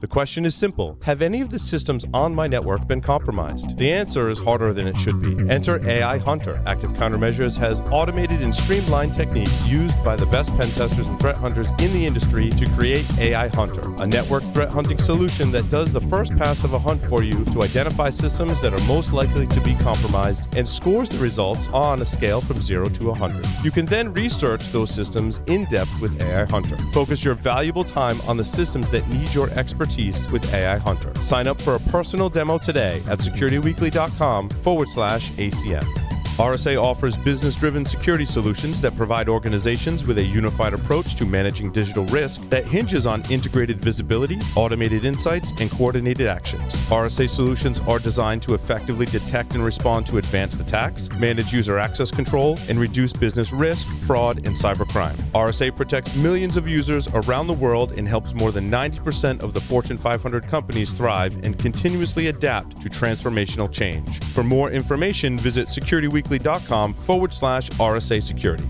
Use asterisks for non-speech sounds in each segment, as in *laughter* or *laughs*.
The question is simple Have any of the systems on my network been compromised? The answer is harder than it should be. Enter AI Hunter. Active Countermeasures has automated and streamlined techniques used by the best pen testers and threat hunters in the industry to create AI Hunter, a network threat hunting solution that does the first pass of a hunt for you to identify systems that are most likely to be compromised and scores the results on a scale from 0 to 100. You can then research those systems in depth with AI Hunter. Focus your valuable time on the systems that need your expertise with AI Hunter. Sign up for a personal demo today at securityweekly.com forward slash ACM. RSA offers business driven security solutions that provide organizations with a unified approach to managing digital risk that hinges on integrated visibility, automated insights, and coordinated actions. RSA solutions are designed to effectively detect and respond to advanced attacks, manage user access control, and reduce business risk, fraud, and cybercrime. RSA protects millions of users around the world and helps more than 90% of the Fortune 500 companies thrive and continuously adapt to transformational change. For more information, visit SecurityWeekly weekly.com forward slash RSA security.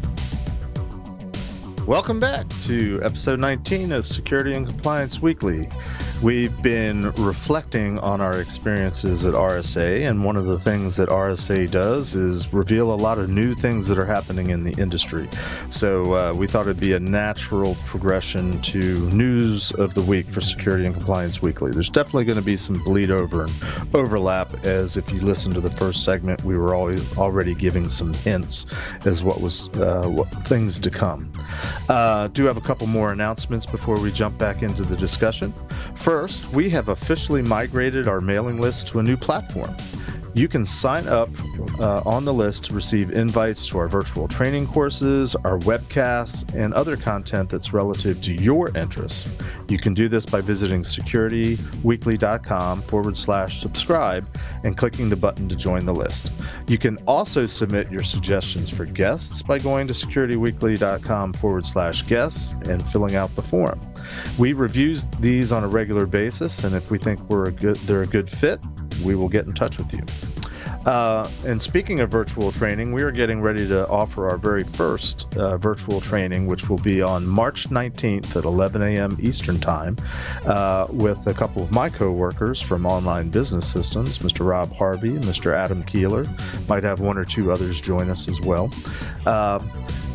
Welcome back to episode 19 of Security and Compliance Weekly. We've been reflecting on our experiences at RSA, and one of the things that RSA does is reveal a lot of new things that are happening in the industry. So uh, we thought it'd be a natural progression to news of the week for Security and Compliance Weekly. There's definitely going to be some bleed over and overlap, as if you listen to the first segment, we were already giving some hints as what was uh, what things to come. Uh, do have a couple more announcements before we jump back into the discussion. We have officially migrated our mailing list to a new platform. You can sign up uh, on the list to receive invites to our virtual training courses, our webcasts, and other content that's relative to your interests. You can do this by visiting securityweekly.com forward slash subscribe and clicking the button to join the list. You can also submit your suggestions for guests by going to securityweekly.com forward slash guests and filling out the form. We review these on a regular basis, and if we think we're a good, they're a good fit, we will get in touch with you. Uh, and speaking of virtual training, we are getting ready to offer our very first uh, virtual training, which will be on March 19th at 11 a.m. Eastern Time, uh, with a couple of my coworkers from Online Business Systems, Mr. Rob Harvey Mr. Adam Keeler. Might have one or two others join us as well. Uh,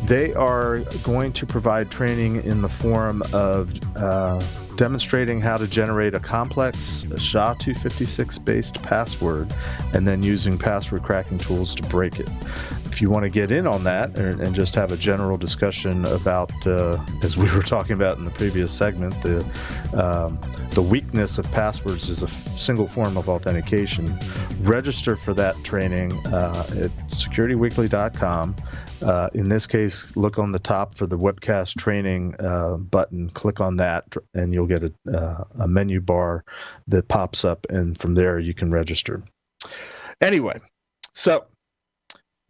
they are going to provide training in the form of uh, demonstrating how to generate a complex SHA-256 based password and then using password cracking tools to break it. If you want to get in on that and, just have a general discussion about, uh, as we were talking about in the previous segment, the um, the weakness of passwords is a f- single form of authentication. Register for that training uh, at securityweekly.com. Uh, in this case, look on the top for the webcast training uh, button. Click on that, and you'll get a, uh, a menu bar that pops up, and from there you can register. Anyway, so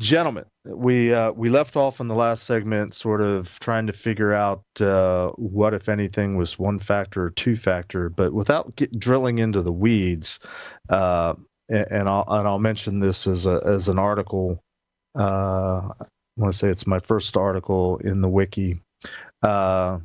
gentlemen, we uh, we left off in the last segment, sort of trying to figure out uh, what, if anything, was one factor or two factor, but without get, drilling into the weeds. Uh, and, and, I'll and I'll mention this as a as an article uh, I want to say it's my first article in the wiki. Uh,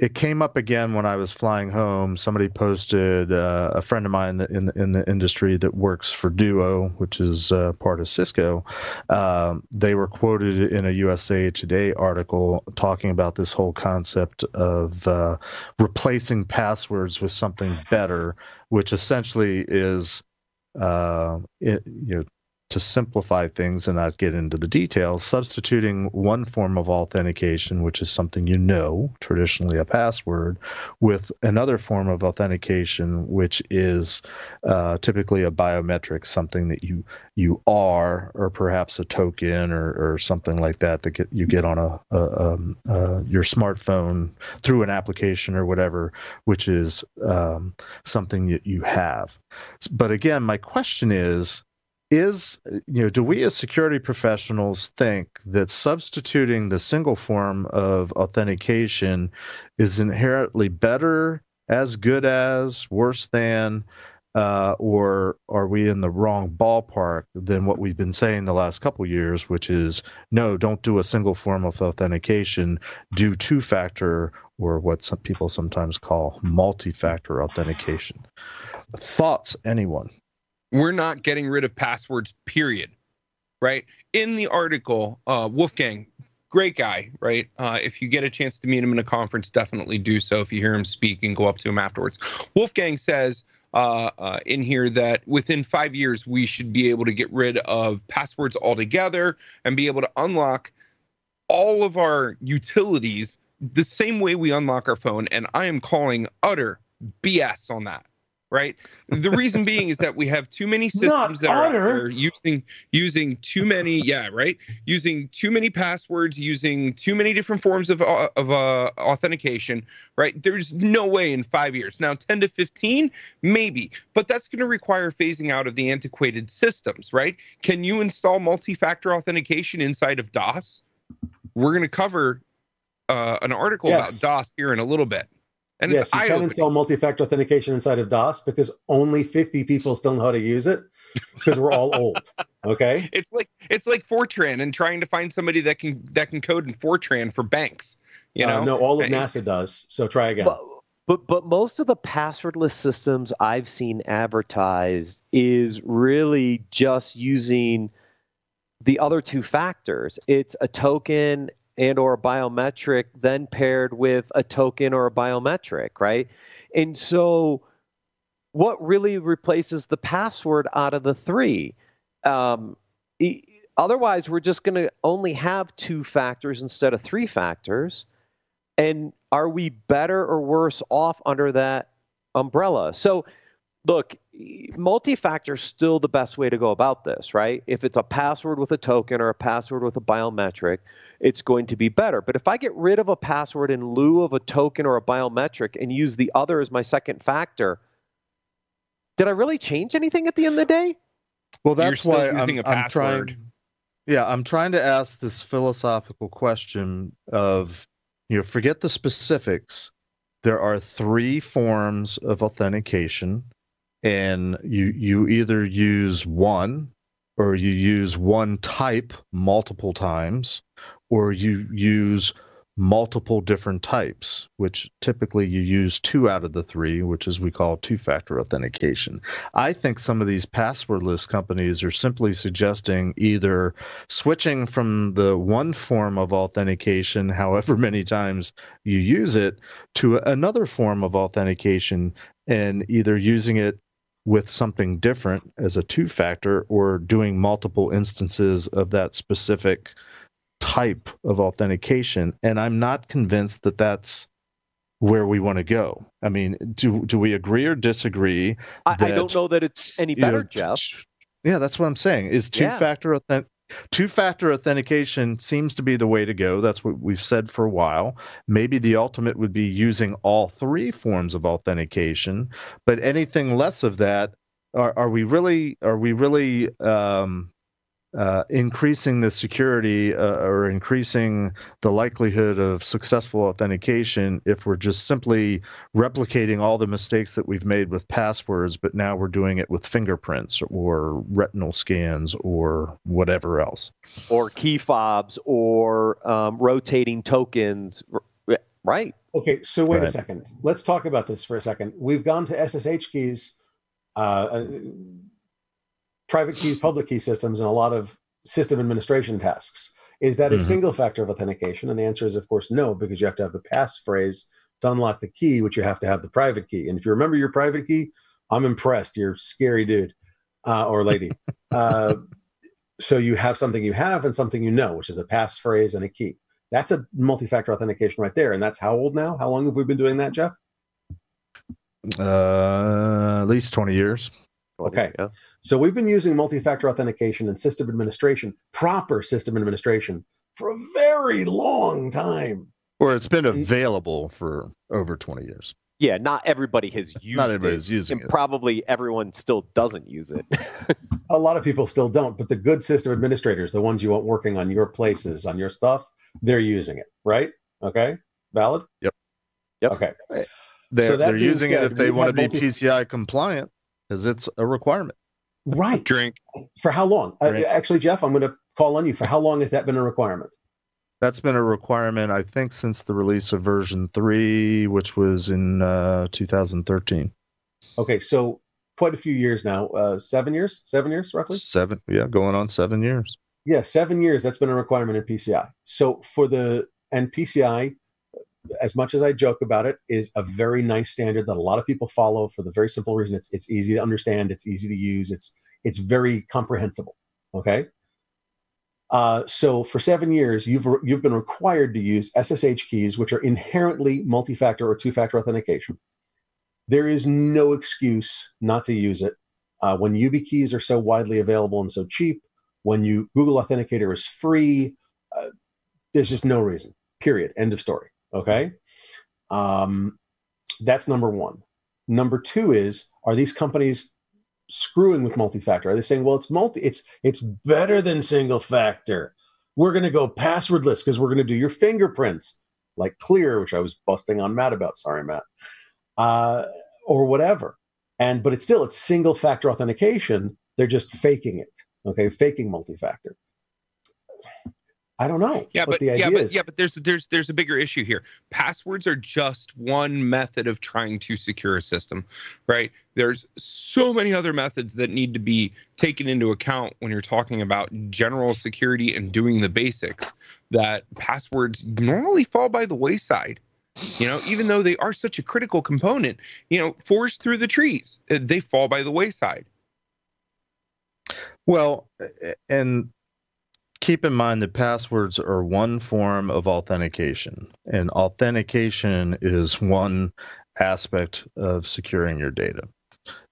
it came up again when I was flying home. Somebody posted uh, a friend of mine in the, in the industry that works for Duo, which is uh, part of Cisco. Um, they were quoted in a USA Today article talking about this whole concept of uh, replacing passwords with something better, which essentially is uh, it, you know to simplify things and not get into the details, substituting one form of authentication, which is something you know, traditionally a password, with another form of authentication, which is uh, typically a biometric, something that you you are, or perhaps a token or, or something like that that get, you get on a, a, um, uh, your smartphone through an application or whatever, which is um, something that you have. But again, my question is is you know do we as security professionals think that substituting the single form of authentication is inherently better as good as worse than uh, or are we in the wrong ballpark than what we've been saying the last couple years, which is no, don't do a single form of authentication, do two factor or what some people sometimes call multi factor authentication. Thoughts, anyone? We're not getting rid of passwords, period. Right? In the article, uh, Wolfgang, great guy, right? Uh, if you get a chance to meet him in a conference, definitely do so. If you hear him speak and go up to him afterwards. Wolfgang says, uh, uh, in here that within five years we should be able to get rid of passwords altogether and be able to unlock all of our utilities the same way we unlock our phone. And I am calling utter BS on that right? The reason being is that we have too many systems that are using using too many, yeah, right, using too many passwords, using too many different forms of uh, of uh, authentication, right? There's no way in five years. Now, ten to fifteen, maybe, but that's going to require phasing out of the antiquated systems, right? Can you install multi-factor authentication inside of DOS? We're going to cover uh, an article yes. about DOS here in a little bit. And yes, you can install multi-factor authentication inside of DOS because only 50 people still know how to use it because we're all old. *laughs* Okay. It's like it's like Fortran and trying to find somebody that can that can code in Fortran for banks. You uh, know, uh, no, all of NASA does. So try again. But, but but most of the passwordless systems I've seen advertised is really just using the other two factors. It's a token and or a biometric then paired with a token or a biometric right? And so what really replaces the password out of the three? Um, otherwise we're just going to only have two factors instead of three factors. And are we better or worse off under that umbrella? So look multi-factor is still the best way to go about this right if it's a password with a token or a password with a biometric it's going to be better. But if I get rid of a password in lieu of a token or a biometric and use the other as my second factor, did I really change anything at the end of the day? Well, that's why I'm, I'm trying. Yeah, I'm trying to ask this philosophical question of, you know, forget the specifics. There are three forms of authentication, and you you either use one or you use one type multiple times, or you use multiple different types, which typically you use two out of the three, which is we call two factor authentication. I think some of these passwordless companies are simply suggesting either switching from the one form of authentication, however many times you use it, to another form of authentication and either using it with something different as a two factor or doing multiple instances of that specific type of authentication. And i'm not convinced that that's where we want to go. I mean do do we agree or disagree i, that, I don't know that it's any better know, jeff. Yeah that's what i'm saying. Is two yeah. factor authentic two factor authentication seems to be the way to go. That's what we've said for a while. Maybe the ultimate would be using all three forms of authentication but anything less of that are, are we really are we really um, uh, increasing the security uh, or increasing the likelihood of successful authentication if we're just simply replicating all the mistakes that we've made with passwords, but now we're doing it with fingerprints or retinal scans or whatever else. Or key fobs or um, rotating tokens, right? Okay, so wait right. a second. Let's talk about this for a second. We've gone to SSH keys. Uh, uh private key, public key systems, and a lot of system administration tasks. Is that a mm-hmm. single factor of authentication? And the answer is, of course, no, because you have to have the passphrase to unlock the key, which you have to have the private key. And if you remember your private key, I'm impressed. You're scary dude uh, or lady. *laughs* uh, so you have something you have and something you know, which is a passphrase and a key. That's a multi-factor authentication right there. And that's how old now? How long have we been doing that, Jeff? Uh, at least 20 years. Okay. Yeah. So we've been using multi-factor authentication and system administration, proper system administration, for a very long time. Or it's been mm. available for over 20 years. Yeah, not everybody has used not everybody's it, using and it. Probably everyone still doesn't use it. *laughs* a lot of people still don't, but the good system administrators, the ones you want working on your places, on your stuff, they're using it, right? Okay. Valid? Yep. Yep. Okay. They're, so they're using said, it if they want to be multi- PCI compliant. Because it's a requirement. Right. Drink. For how long? Uh, actually, Jeff, I'm going to call on you. For how long has that been a requirement? That's been a requirement, I think, since the release of version three, which was in uh, 2013. Okay, so quite a few years now. Uh, seven years? Seven years, roughly? Seven, yeah, going on seven years. Yeah, seven years. That's been a requirement in PCI. So for the and PCI, as much as I joke about it, is a very nice standard that a lot of people follow for the very simple reason it's it's easy to understand, it's easy to use, it's it's very comprehensible. Okay. Uh, so for seven years, you've you've been required to use SSH keys, which are inherently multi-factor or two-factor authentication. There is no excuse not to use it. Uh, when YubiKeys are so widely available and so cheap, when you Google Authenticator is free, uh, there's just no reason. Period. End of story. Okay. Um, that's number one. Number two is: Are these companies screwing with multi-factor? Are they saying, "Well, it's multi, it's it's better than single factor. We're going to go passwordless because we're going to do your fingerprints like Clear, which I was busting on Matt about. Sorry, Matt, uh, or whatever." And but it's still it's single-factor authentication. They're just faking it. Okay, faking multi-factor. I don't know Yeah, what but the idea yeah, but is. yeah, but there's there's there's a bigger issue here. Passwords are just one method of trying to secure a system, right? There's so many other methods that need to be taken into account when you're talking about general security and doing the basics that passwords normally fall by the wayside. You know, even though they are such a critical component, you know, forced through the trees, they fall by the wayside. Well, and keep in mind that passwords are one form of authentication, and authentication is one aspect of securing your data.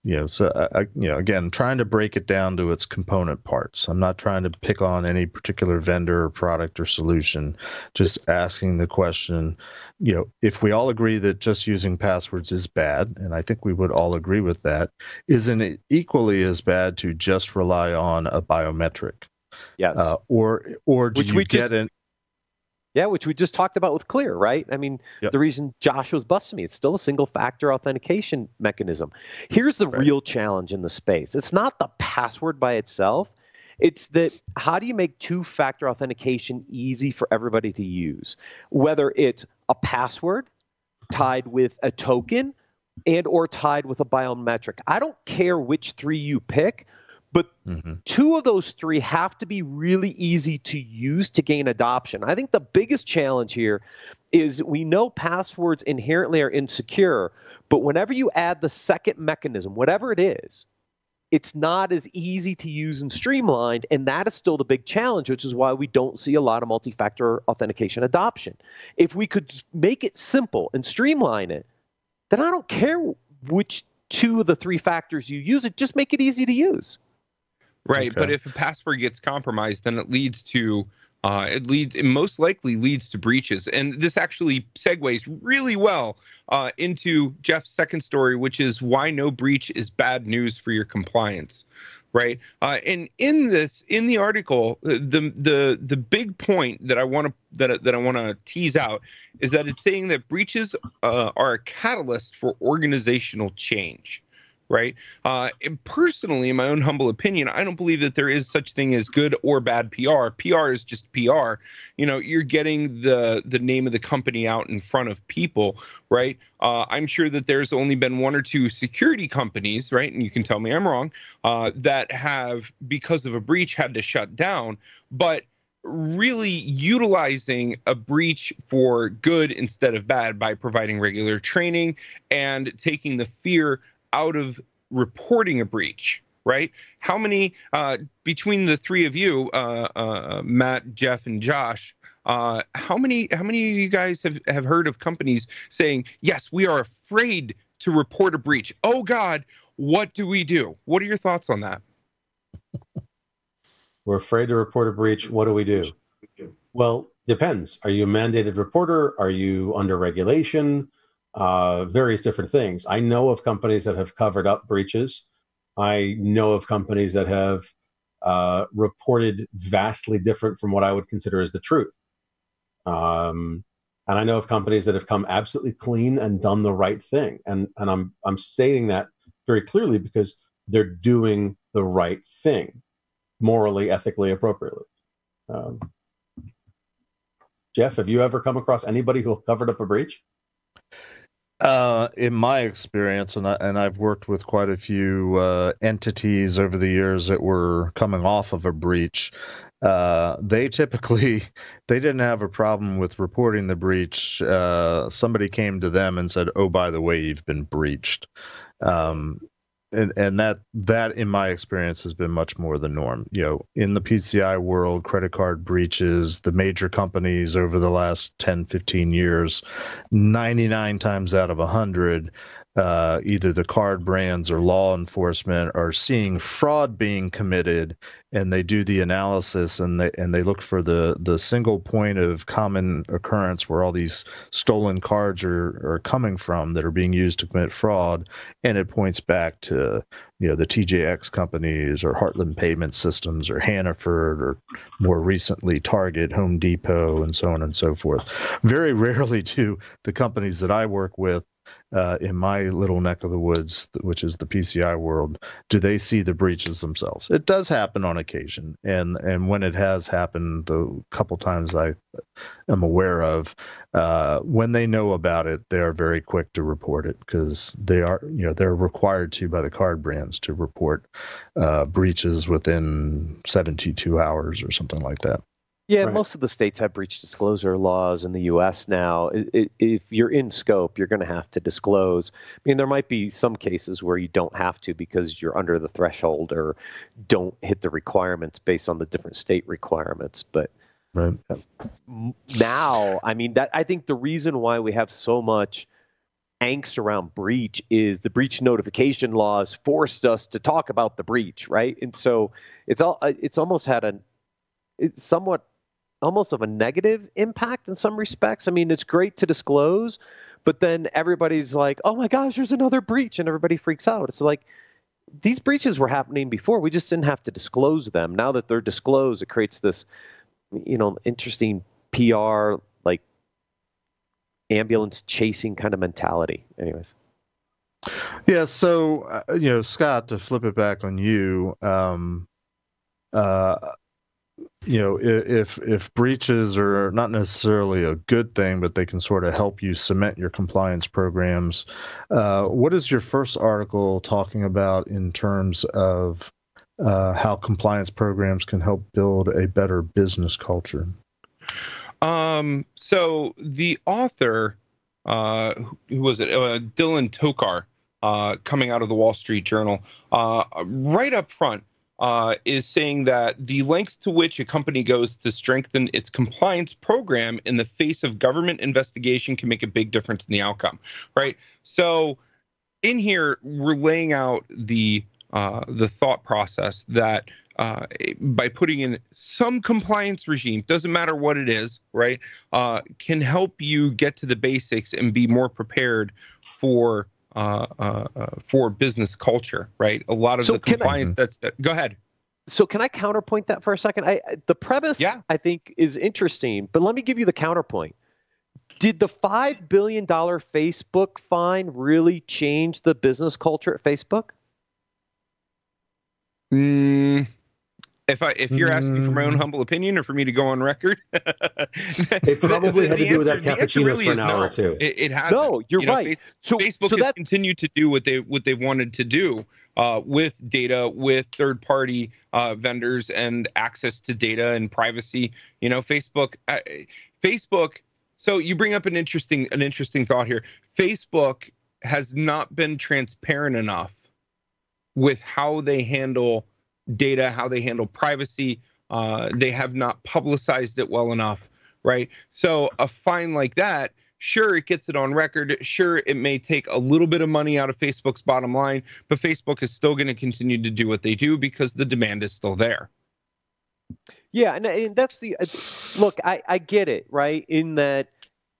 You know, so I, you know, again, trying to break it down to its component parts. I'm not trying to pick on any particular vendor or product or solution. Just asking the question, you know, if we all agree that just using passwords is bad, and I think we would all agree with that, isn't it equally as bad to just rely on a biometric? Yes. Uh, or or do Which you we get just- in? Yeah, which we just talked about with Clear, right? I mean, Yep. the reason Josh was busting me, it's still a single factor authentication mechanism. Here's the Right. real challenge in the space it's not the password by itself, it's that how do you make two factor authentication easy for everybody to use? Whether it's a password tied with a token and or tied with a biometric. I don't care which three you pick, but Mhm. two of those three have to be really easy to use to gain adoption. I think the biggest challenge here is we know passwords inherently are insecure, but whenever you add the second mechanism, whatever it is, it's not as easy to use and streamlined, and that is still the big challenge, which is why we don't see a lot of multi-factor authentication adoption. If we could make it simple and streamline it, then I don't care which two of the three factors you use, it just make it easy to use. Right, but if a password gets compromised, then it leads to uh, it leads it most likely leads to breaches, and this actually segues really well uh, into Jeff's second story, which is why no breach is bad news for your compliance. Right, uh, and in this in the article, the the the big point that I want to that that I want to tease out is that it's saying that breaches uh, are a catalyst for organizational change. Right, uh, personally, in my own humble opinion, I don't believe that there is such thing as good or bad PR. PR is just PR. You know, you're getting the the name of the company out in front of people, right? Uh, I'm sure that there's only been one or two security companies, right? And you can tell me I'm wrong, uh, that have because of a breach had to shut down, but really utilizing a breach for good instead of bad by providing regular training and taking the fear out of reporting a breach right how many uh, between the three of you uh, uh, matt jeff and josh uh, how many how many of you guys have, have heard of companies saying yes we are afraid to report a breach oh god what do we do what are your thoughts on that *laughs* We're afraid to report a breach. What do we do? Well, depends. Are you a mandated reporter? Are you under regulation? Uh, various different things. I know of companies that have covered up breaches. I know of companies that have uh, reported vastly different from what I would consider as the truth. Um, and I know of companies that have come absolutely clean and done the right thing. And and I'm I'm stating that very clearly because they're doing the right thing, morally, ethically, appropriately. Um, Jeff, have you ever come across anybody who covered up a breach? Uh, in my experience, and I, and I've worked with quite a few uh, entities over the years that were coming off of a breach. Uh, they typically *laughs* they didn't have a problem with reporting the breach. Uh, somebody came to them and said, "Oh, by the way, you've been breached." Um, and and that that in my experience has been much more the norm. You know in the pci world credit card breaches the major companies over the last 10 15 years 99 times out of 100 uh, either the card brands or law enforcement are seeing fraud being committed and they do the analysis and they and they look for the the single point of common occurrence where all these stolen cards are are coming from that are being used to commit fraud and it points back to you know the TJX companies or Heartland Payment Systems or Hannaford or more recently Target, Home Depot and so on and so forth. Very rarely do the companies that I work with uh, in my little neck of the woods, which is the PCI world, do they see the breaches themselves? It does happen on occasion, and and when it has happened, the couple times I am aware of, uh, when they know about it, they are very quick to report it because they are you know they're required to by the card brands to report uh, breaches within 72 hours or something like that. Yeah, right. most of the states have breach disclosure laws in the U.S. now. If you're in scope, you're going to have to disclose. I mean, there might be some cases where you don't have to because you're under the threshold or don't hit the requirements based on the different state requirements. But right. Uh, now, I mean, that I think the reason why we have so much angst around breach is the breach notification laws forced us to talk about the breach, right? And so it's all uh, it's almost had a it's somewhat almost of a negative impact in some respects. I mean, it's great to disclose, but then everybody's like, "Oh my gosh, there's another breach," and everybody freaks out. It's like these breaches were happening before. We just didn't have to disclose them. Now that they're disclosed, it creates this, you know, interesting PR like ambulance chasing kind of mentality. Anyways. Yeah. So uh, you know, Scott, to flip it back on you. Um, uh, you know if if breaches are not necessarily a good thing but they can sort of help you cement your compliance programs uh, what is your first article talking about in terms of uh, how compliance programs can help build a better business culture? Um so the author uh who was it? Uh, dylan tokar uh, coming out of the wall street journal uh, right up front uh, is saying that the lengths to which a company goes to strengthen its compliance program in the face of government investigation can make a big difference in the outcome, right? So, in here, we're laying out the uh, the thought process that uh, by putting in some compliance regime, doesn't matter what it is, right, uh, can help you get to the basics and be more prepared for Uh, uh, uh, for business culture, right? A lot of so the compliance I, that's that. Go ahead. So can I counterpoint that for a second? I the premise yeah. I think is interesting, but let me give you the counterpoint. Did the five billion dollar Facebook fine really change the business culture at Facebook? Mm, if I if you're asking for my own mm. humble opinion or for me to go on record, *laughs* it probably the, had to do with that cappuccino really for an hour no. or two. It, it has. No, you're you know, right. so Facebook so has continued to do what they what they wanted to do uh, with data, with third party uh, vendors, and access to data and privacy. You know, Facebook, uh, Facebook. So you bring up an interesting an interesting thought here. Facebook has not been transparent enough with how they handle data, how they handle privacy. Uh, they have not publicized it well enough, right? So a fine like that, sure, it gets it on record. Sure, it may take a little bit of money out of Facebook's bottom line, but Facebook is still going to continue to do what they do because the demand is still there. Yeah, and, and that's the uh, look. I, I get it, right? In that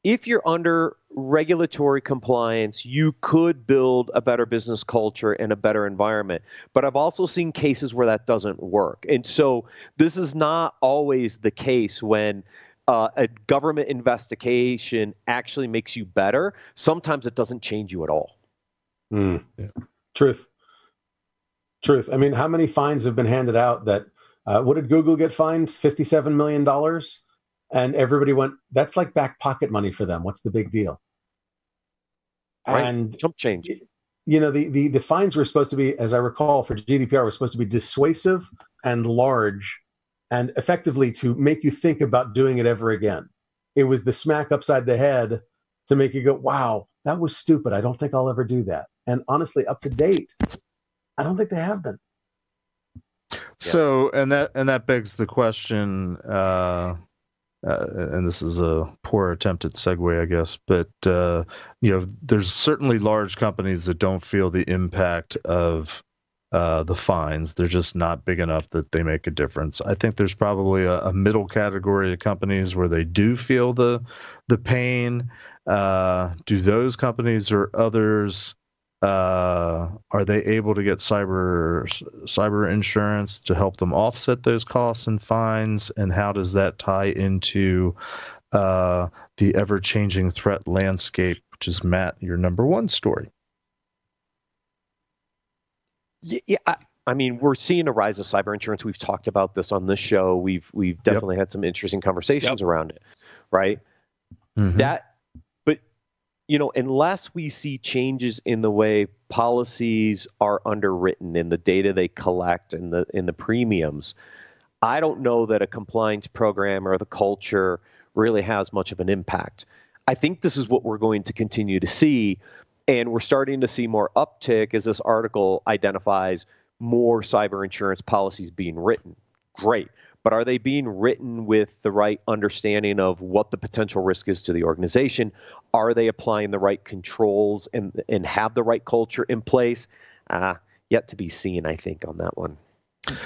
if you're under regulatory compliance, you could build a better business culture and a better environment. But I've also seen cases where that doesn't work. And so this is not always the case when uh, a government investigation actually makes you better. Sometimes it doesn't change you at all. Mm. Yeah. Truth. Truth. I mean, how many fines have been handed out that uh, what did Google get fined? $57 million. And everybody went, that's like back pocket money for them. What's the big deal? Right. And Jump change. you know the, the the fines were supposed to be as i recall for gdpr was supposed to be dissuasive and large and effectively to make you think about doing it ever again. It was the smack upside the head to make you go wow that was stupid. I don't think i'll ever do that. And honestly up to date i don't think they have been. So, and that and that begs the question, uh, uh, and this is a poor attempt at segue, I guess, but uh, you know, there's certainly large companies that don't feel the impact of uh, the fines. They're just not big enough that they make a difference. I think there's probably a, a middle category of companies where they do feel the the pain. Uh, do those companies or others? Uh, are they able to get cyber cyber insurance to help them offset those costs and fines and how does that tie into uh, the ever-changing threat landscape which is matt your number one story Yeah, yeah I, I mean, we're seeing a rise of cyber insurance. We've talked about this on this show. We've we've definitely had some interesting conversations around it, right? Mhm. That, you know, unless we see changes in the way policies are underwritten in the data they collect and the in the premiums, I don't know that a compliance program or the culture really has much of an impact. I think this is what we're going to continue to see, and we're starting to see more uptick as this article identifies more cyber insurance policies being written. Great. But are they being written with the right understanding of what the potential risk is to the organization? Are they applying the right controls and, and have the right culture in place? Uh, yet to be seen, I think, on that one.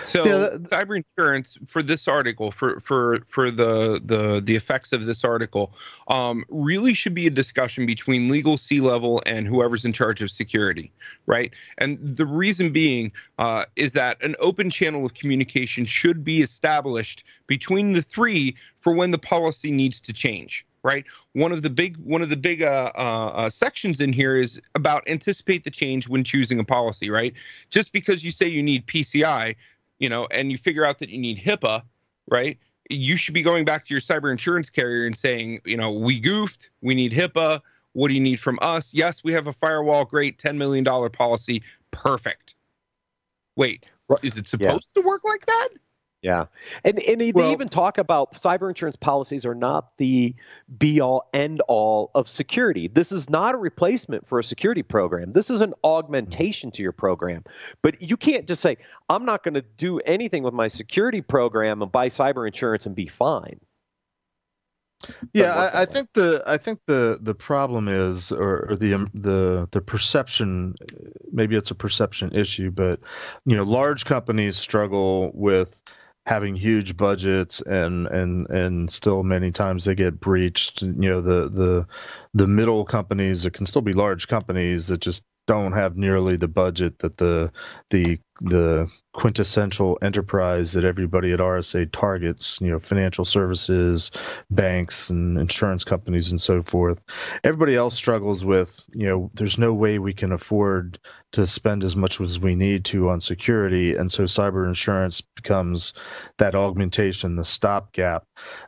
So Yeah, cyber insurance for this article, for for for the the the effects of this article, um, really should be a discussion between legal C level and whoever's in charge of security, right? And the reason being uh, is that an open channel of communication should be established between the three for when the policy needs to change. Right. One of the big one of the big uh, uh, uh, sections in here is about anticipate the change when choosing a policy. Right. Just because you say you need PCI, you know, and you figure out that you need HIPAA, right? You should be going back to your cyber insurance carrier and saying, you know, we goofed, we need HIPAA. What do you need from us? Yes, we have a firewall, great, $10 million policy, perfect. Wait, is it supposed to work like that? Yeah, and and they Well- even talk about cyber insurance policies are not the be all end all of security. This is not a replacement for a security program. This is an augmentation to your program. But you can't just say I'm not going to do anything with my security program and buy cyber insurance and be fine. yeah I, I think the i think the the problem is or, or the um, the the perception maybe it's a perception issue but you know large companies struggle with having huge budgets and and and still many times they get breached you know the the the middle companies that can still be large companies that just don't have nearly the budget that the the the quintessential enterprise that everybody at RSA targets, you know, financial services, banks and insurance companies and so forth. Everybody else struggles with, you know, there's no way we can afford to spend as much as we need to on security. And so cyber insurance becomes that augmentation, the stopgap.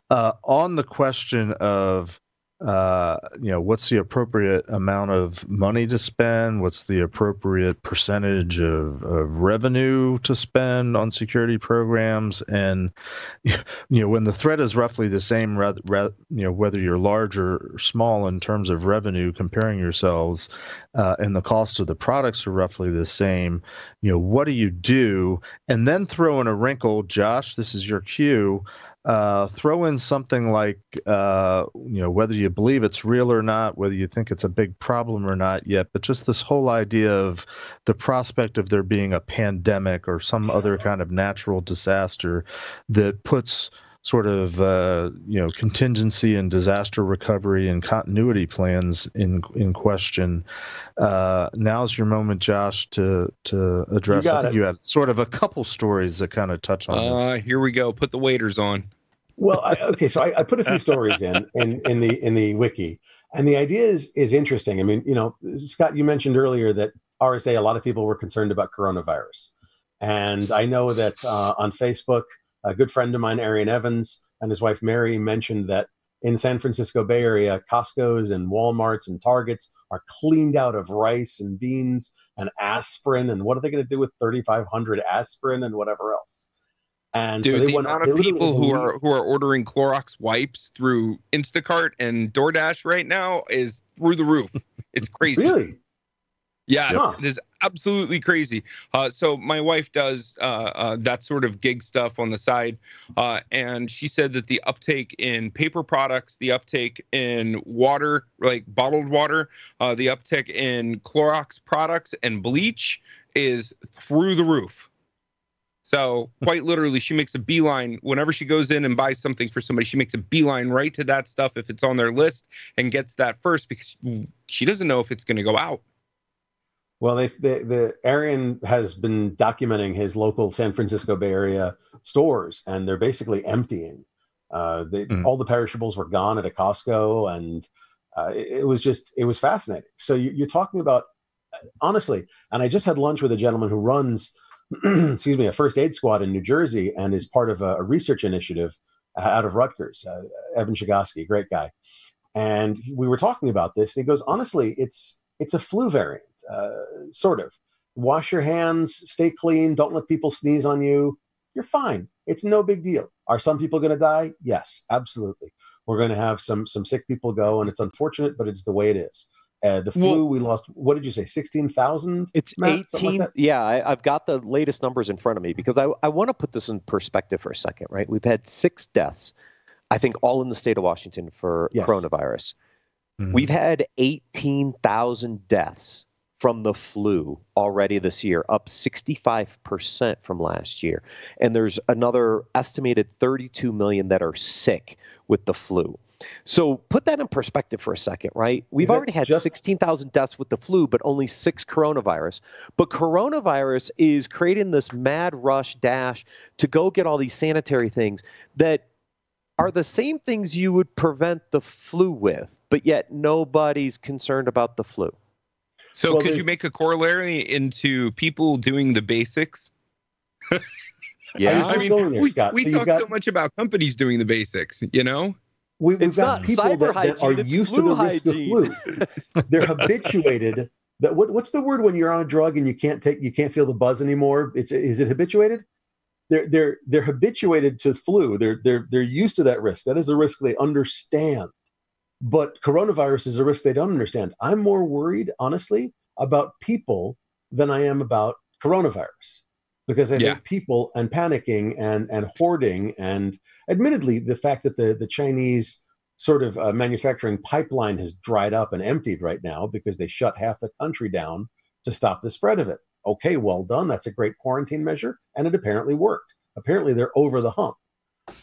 Uh, on the question of uh, you know, what's the appropriate amount of money to spend? What's the appropriate percentage of, of revenue to spend on security programs? And *laughs* you know, when the threat is roughly the same, rather, rather you know, whether you're large or small in terms of revenue, comparing yourselves, uh, and the cost of the products are roughly the same. You know, what do you do? And then throw in a wrinkle, Josh. This is your cue uh, throw in something like uh, you know whether you believe it's real or not, whether you think it's a big problem or not yet, but just this whole idea of the prospect of there being a pandemic or some other kind of natural disaster that puts sort of uh, you know contingency and disaster recovery and continuity plans in in question. Uh, now's your moment, Josh, to to address. I think it. you had sort of a couple stories that kind of touch on this. Uh, here we go. Put the waiters on. Well I, okay so I, I put a few stories in, *laughs* in in the in the wiki and the idea is is interesting i mean you know scott you mentioned earlier that RSA, a lot of people were concerned about coronavirus. And I know that uh, on Facebook, a good friend of mine, Arian Evans, and his wife Mary mentioned that in San Francisco Bay Area, Costco's and Walmarts and Targets are cleaned out of rice and beans and aspirin. And what are they going to do with 3,500 aspirin and whatever else? And Dude, so the amount of people who are who are ordering Clorox wipes through Instacart and DoorDash right now is through the roof. *laughs* It's crazy. really? Yeah, yeah, it is absolutely crazy. Uh, so my wife does uh, uh, that sort of gig stuff on the side, uh, and she said that the uptake in paper products, the uptake in water, like bottled water, uh, the uptake in Clorox products and bleach is through the roof. So quite literally, she makes a beeline whenever she goes in and buys something for somebody. She makes a beeline right to that stuff if it's on their list and gets that first because she doesn't know if it's going to go out. Well, they, they, the Arian has been documenting his local San Francisco Bay Area stores, and they're basically emptying. Uh, they, mm. All the perishables were gone at a Costco, and uh, it, it, was just it was fascinating. So you, you're talking about honestly, and I just had lunch with a gentleman who runs, *clears throat* excuse me, a first aid squad in New Jersey, and is part of a, a research initiative out of Rutgers. Uh, Evan Shigoski, great guy, and we were talking about this, and he goes, honestly, it's it's a flu variant, uh, sort of. Wash your hands, stay clean, don't let people sneeze on you. You're fine. It's no big deal. Are some people going to die? Yes, absolutely. We're going to have some some sick people go, and it's unfortunate, but it's the way it is. Uh, the flu, well, we lost. What did you say? Sixteen thousand. It's Matt, eighteen. Like yeah, I, have got the latest numbers in front of me because I I want to put this in perspective for a second. Right, we've had six deaths, I think, all in the state of Washington for yes. coronavirus. Mm-hmm. We've had 18,000 deaths from the flu already this year, up 65% from last year. And there's another estimated 32 million that are sick with the flu. So put that in perspective for a second, right? We've already had just... 16,000 deaths with the flu, but only six coronavirus. But coronavirus is creating this mad rush dash to go get all these sanitary things that are the same things you would prevent the flu with, but yet nobody's concerned about the flu. So well, could you make a corollary into people doing the basics? yeah, I, I mean, there, we, Scott. we so talk got, so much about companies doing the basics, you know. We, have got people that, that, are used to the risk hygiene. of flu. *laughs* They're habituated. That what, what's the word when you're on a drug and you can't take you can't feel the buzz anymore? It's is it habituated? they're they're they're habituated to flu. They're they're they're used to that risk. That is a risk they understand. But coronavirus is a risk they don't understand. I'm more worried, honestly, about people than I am about coronavirus because I yeah. think people and panicking and and hoarding and admittedly the fact that the the Chinese sort of uh, manufacturing pipeline has dried up and emptied right now because they shut half the country down to stop the spread of it okay, well done. That's a great quarantine measure. And it apparently worked. Apparently, they're over the hump.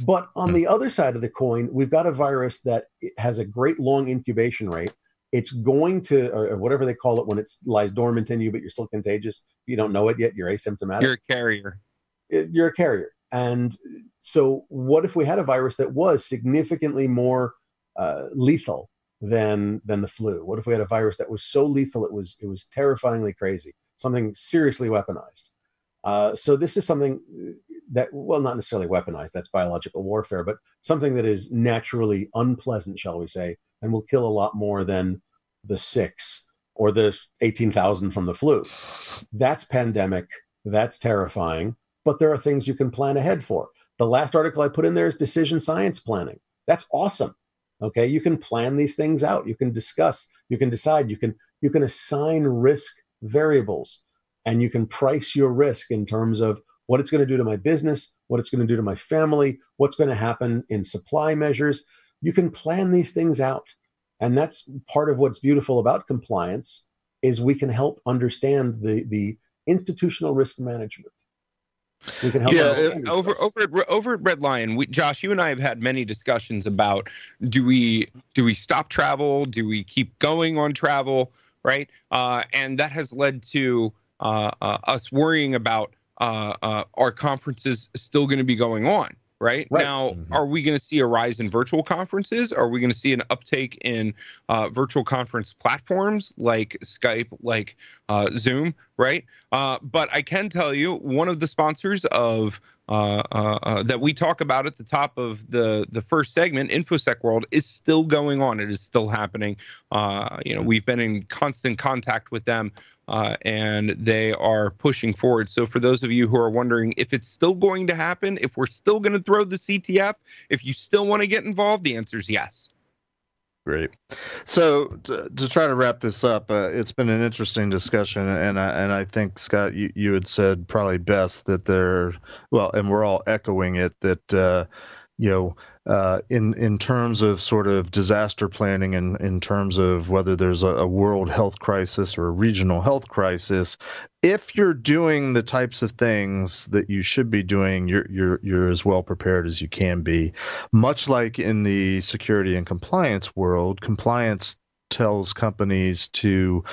But on the other side of the coin, we've got a virus that has a great long incubation rate. It's going to, or whatever they call it when it lies dormant in you, but you're still contagious. You don't know it yet. You're asymptomatic. You're a carrier. You're a carrier. And so, what if we had a virus that was significantly more uh, lethal than than the flu? What if we had a virus that was so lethal it was it was terrifyingly crazy? something seriously weaponized. Uh, so this is something that, well, not necessarily weaponized, that's biological warfare, but something that is naturally unpleasant, shall we say, and will kill a lot more than the six or the 18,000 from the flu. That's pandemic. That's terrifying, but there are things you can plan ahead for. The last article I put in there is decision science planning. That's awesome. Okay, you can plan these things out. You can discuss. You can decide. You can you can assign risk variables and you can price your risk in terms of what it's going to do to my business, what it's going to do to my family, what's going to happen in supply measures. You can plan these things out. And that's part of what's beautiful about compliance is we can help understand the, the institutional risk management. We can help. Yeah, over over at, over at Red Lion, we, Josh, you and I have had many discussions about do we do we stop travel? Do we keep going on travel? right? Uh, and that has led to uh, uh, us worrying about uh, uh, our conferences still going to be going on, right, Right. now Mhm. are we going to see a rise in virtual conferences are we going to see an uptake in uh, virtual conference platforms like skype like uh, zoom right uh, but i can tell you one of the sponsors of uh, uh, uh, that we talk about at the top of the the first segment, InfoSec World, is still going on. It is still happening. Uh, you know, we've been in constant contact with them, uh, and they are pushing forward. So, for those of you who are wondering if it's still going to happen, if we're still going to throw the CTF, if you still want to get involved, the answer is yes. Great. So to, to try to wrap this up, uh, it's been an interesting discussion, and I, and I think Scott, you, you had said probably best that there, well, and we're all echoing it that uh, you know, uh, in in terms of sort of disaster planning and in terms of whether there's a, a world health crisis or a regional health crisis, if you're doing the types of things that you should be doing, you're you're you're as well prepared as you can be. Much like in the security and compliance world, compliance tells companies to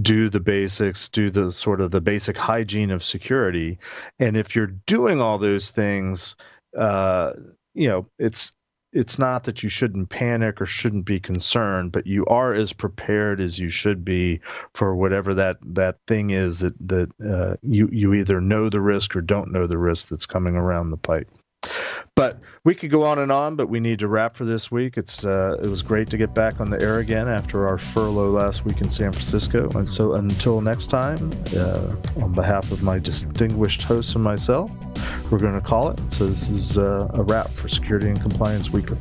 do the basics, do the sort of the basic hygiene of security, and if you're doing all those things, uh, you know, it's it's not that you shouldn't panic or shouldn't be concerned, but you are as prepared as you should be for whatever that that thing is that that uh, you you either know the risk or don't know the risk that's coming around the pipe. But we could go on and on, but we need to wrap for this week. It's uh, it was great to get back on the air again after our furlough last week in San Francisco. And so until next time, uh, on behalf of my distinguished hosts and myself, we're going to call it. So this is uh, a wrap for Security and Compliance Weekly.